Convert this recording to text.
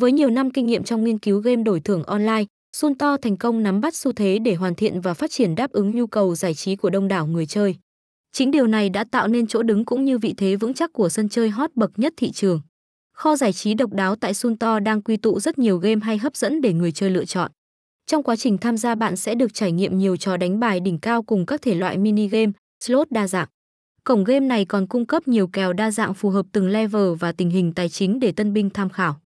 Với nhiều năm kinh nghiệm trong nghiên cứu game đổi thưởng online, Sunto thành công nắm bắt xu thế để hoàn thiện và phát triển đáp ứng nhu cầu giải trí của đông đảo người chơi. Chính điều này đã tạo nên chỗ đứng cũng như vị thế vững chắc của sân chơi hot bậc nhất thị trường. Kho giải trí độc đáo tại Sunto đang quy tụ rất nhiều game hay hấp dẫn để người chơi lựa chọn. Trong quá trình tham gia bạn sẽ được trải nghiệm nhiều trò đánh bài đỉnh cao cùng các thể loại mini game, slot đa dạng. Cổng game này còn cung cấp nhiều kèo đa dạng phù hợp từng level và tình hình tài chính để tân binh tham khảo.